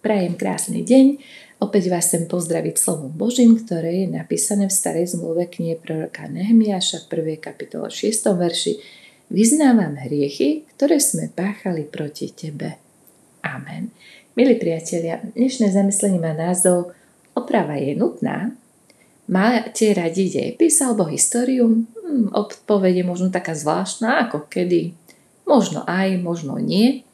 Prajem krásny deň. Opäť vás chcem pozdraviť slovom Božím, ktoré je napísané v starej zmluve knihe proroka Nehemiáša v 1. kapitole 6. verši. Vyznávam hriechy, ktoré sme páchali proti Tebe. Amen. Milí priatelia, dnešné zamyslenie má názov Oprava je nutná. Máte radi dejepis alebo históriu? Hm, odpoveď je možno taká zvláštna, ako kedy. Možno aj, možno nie.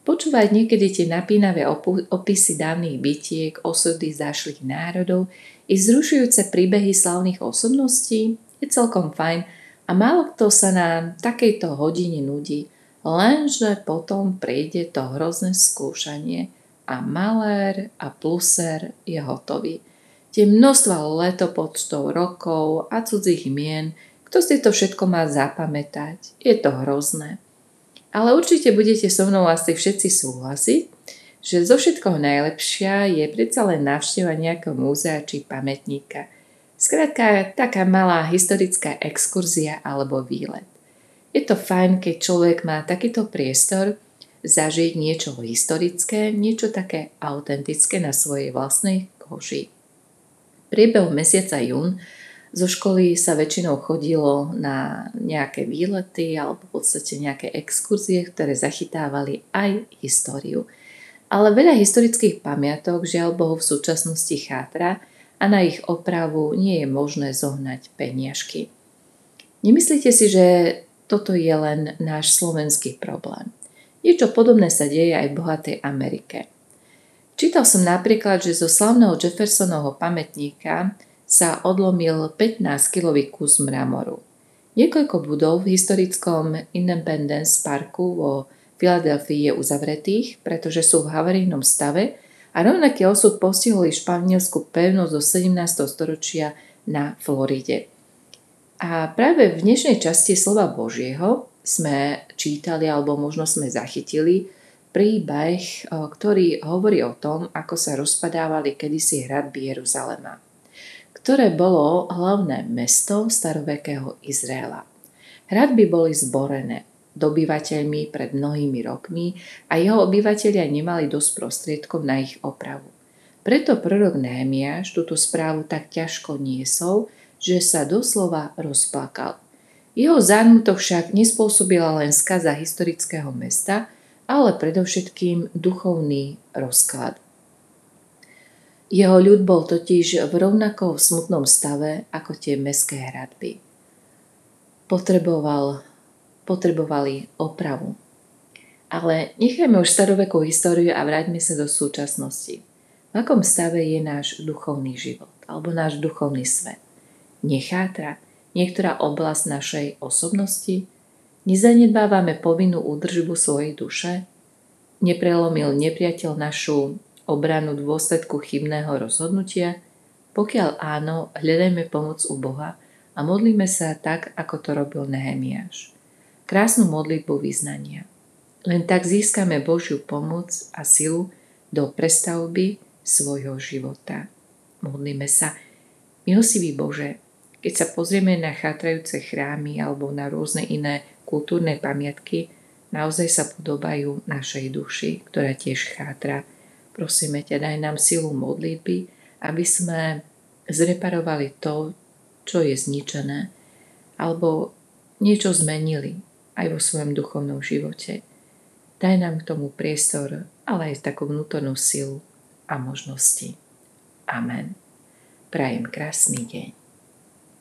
Počúvať niekedy tie napínavé opisy dávnych bytiek, osudy zašlých národov i zrušujúce príbehy slavných osobností je celkom fajn a málo kto sa na takejto hodine nudí, lenže potom prejde to hrozné skúšanie a malér a pluser je hotový. Tie množstva letopočtov, rokov a cudzích mien, kto si to všetko má zapamätať, je to hrozné. Ale určite budete so mnou asi všetci súhlasiť, že zo všetkoho najlepšia je predsa len návšteva nejakého múzea či pamätníka. Skrátka, taká malá historická exkurzia alebo výlet. Je to fajn, keď človek má takýto priestor zažiť niečo historické, niečo také autentické na svojej vlastnej koži. Priebehu mesiaca jún zo školy sa väčšinou chodilo na nejaké výlety alebo v podstate nejaké exkurzie, ktoré zachytávali aj históriu. Ale veľa historických pamiatok žiaľ Bohu v súčasnosti chátra a na ich opravu nie je možné zohnať peniažky. Nemyslíte si, že toto je len náš slovenský problém. Niečo podobné sa deje aj v bohatej Amerike. Čítal som napríklad, že zo slavného Jeffersonovho pamätníka sa odlomil 15-kilový kus mramoru. Niekoľko budov v historickom Independence Parku vo Filadelfii je uzavretých, pretože sú v havarijnom stave a rovnaký osud postihol i španielsku pevnosť zo 17. storočia na Floride. A práve v dnešnej časti slova Božieho sme čítali alebo možno sme zachytili príbeh, ktorý hovorí o tom, ako sa rozpadávali kedysi hradby Jeruzalema ktoré bolo hlavné mesto starovekého Izraela. Hradby boli zborené dobyvateľmi pred mnohými rokmi a jeho obyvateľia nemali dosť prostriedkov na ich opravu. Preto prorok Nehemiáš túto správu tak ťažko niesol, že sa doslova rozplakal. Jeho zármutok však nespôsobila len skaza historického mesta, ale predovšetkým duchovný rozklad. Jeho ľud bol totiž v rovnakom smutnom stave ako tie meské hradby. Potreboval, potrebovali opravu. Ale nechajme už starovekú históriu a vráťme sa do súčasnosti. V akom stave je náš duchovný život alebo náš duchovný svet? Nechátra niektorá oblasť našej osobnosti? Nezanedbávame povinnú údržbu svojej duše? Neprelomil nepriateľ našu obranu dôsledku chybného rozhodnutia? Pokiaľ áno, hľadajme pomoc u Boha a modlíme sa tak, ako to robil Nehemiáš. Krásnu modlitbu vyznania. Len tak získame Božiu pomoc a silu do prestavby svojho života. Modlíme sa. Milosivý Bože, keď sa pozrieme na chátrajúce chrámy alebo na rôzne iné kultúrne pamiatky, naozaj sa podobajú našej duši, ktorá tiež chátra Prosíme ťa, daj nám silu modlitby, aby sme zreparovali to, čo je zničené, alebo niečo zmenili aj vo svojom duchovnom živote. Daj nám k tomu priestor, ale aj takú vnútornú silu a možnosti. Amen. Prajem krásny deň.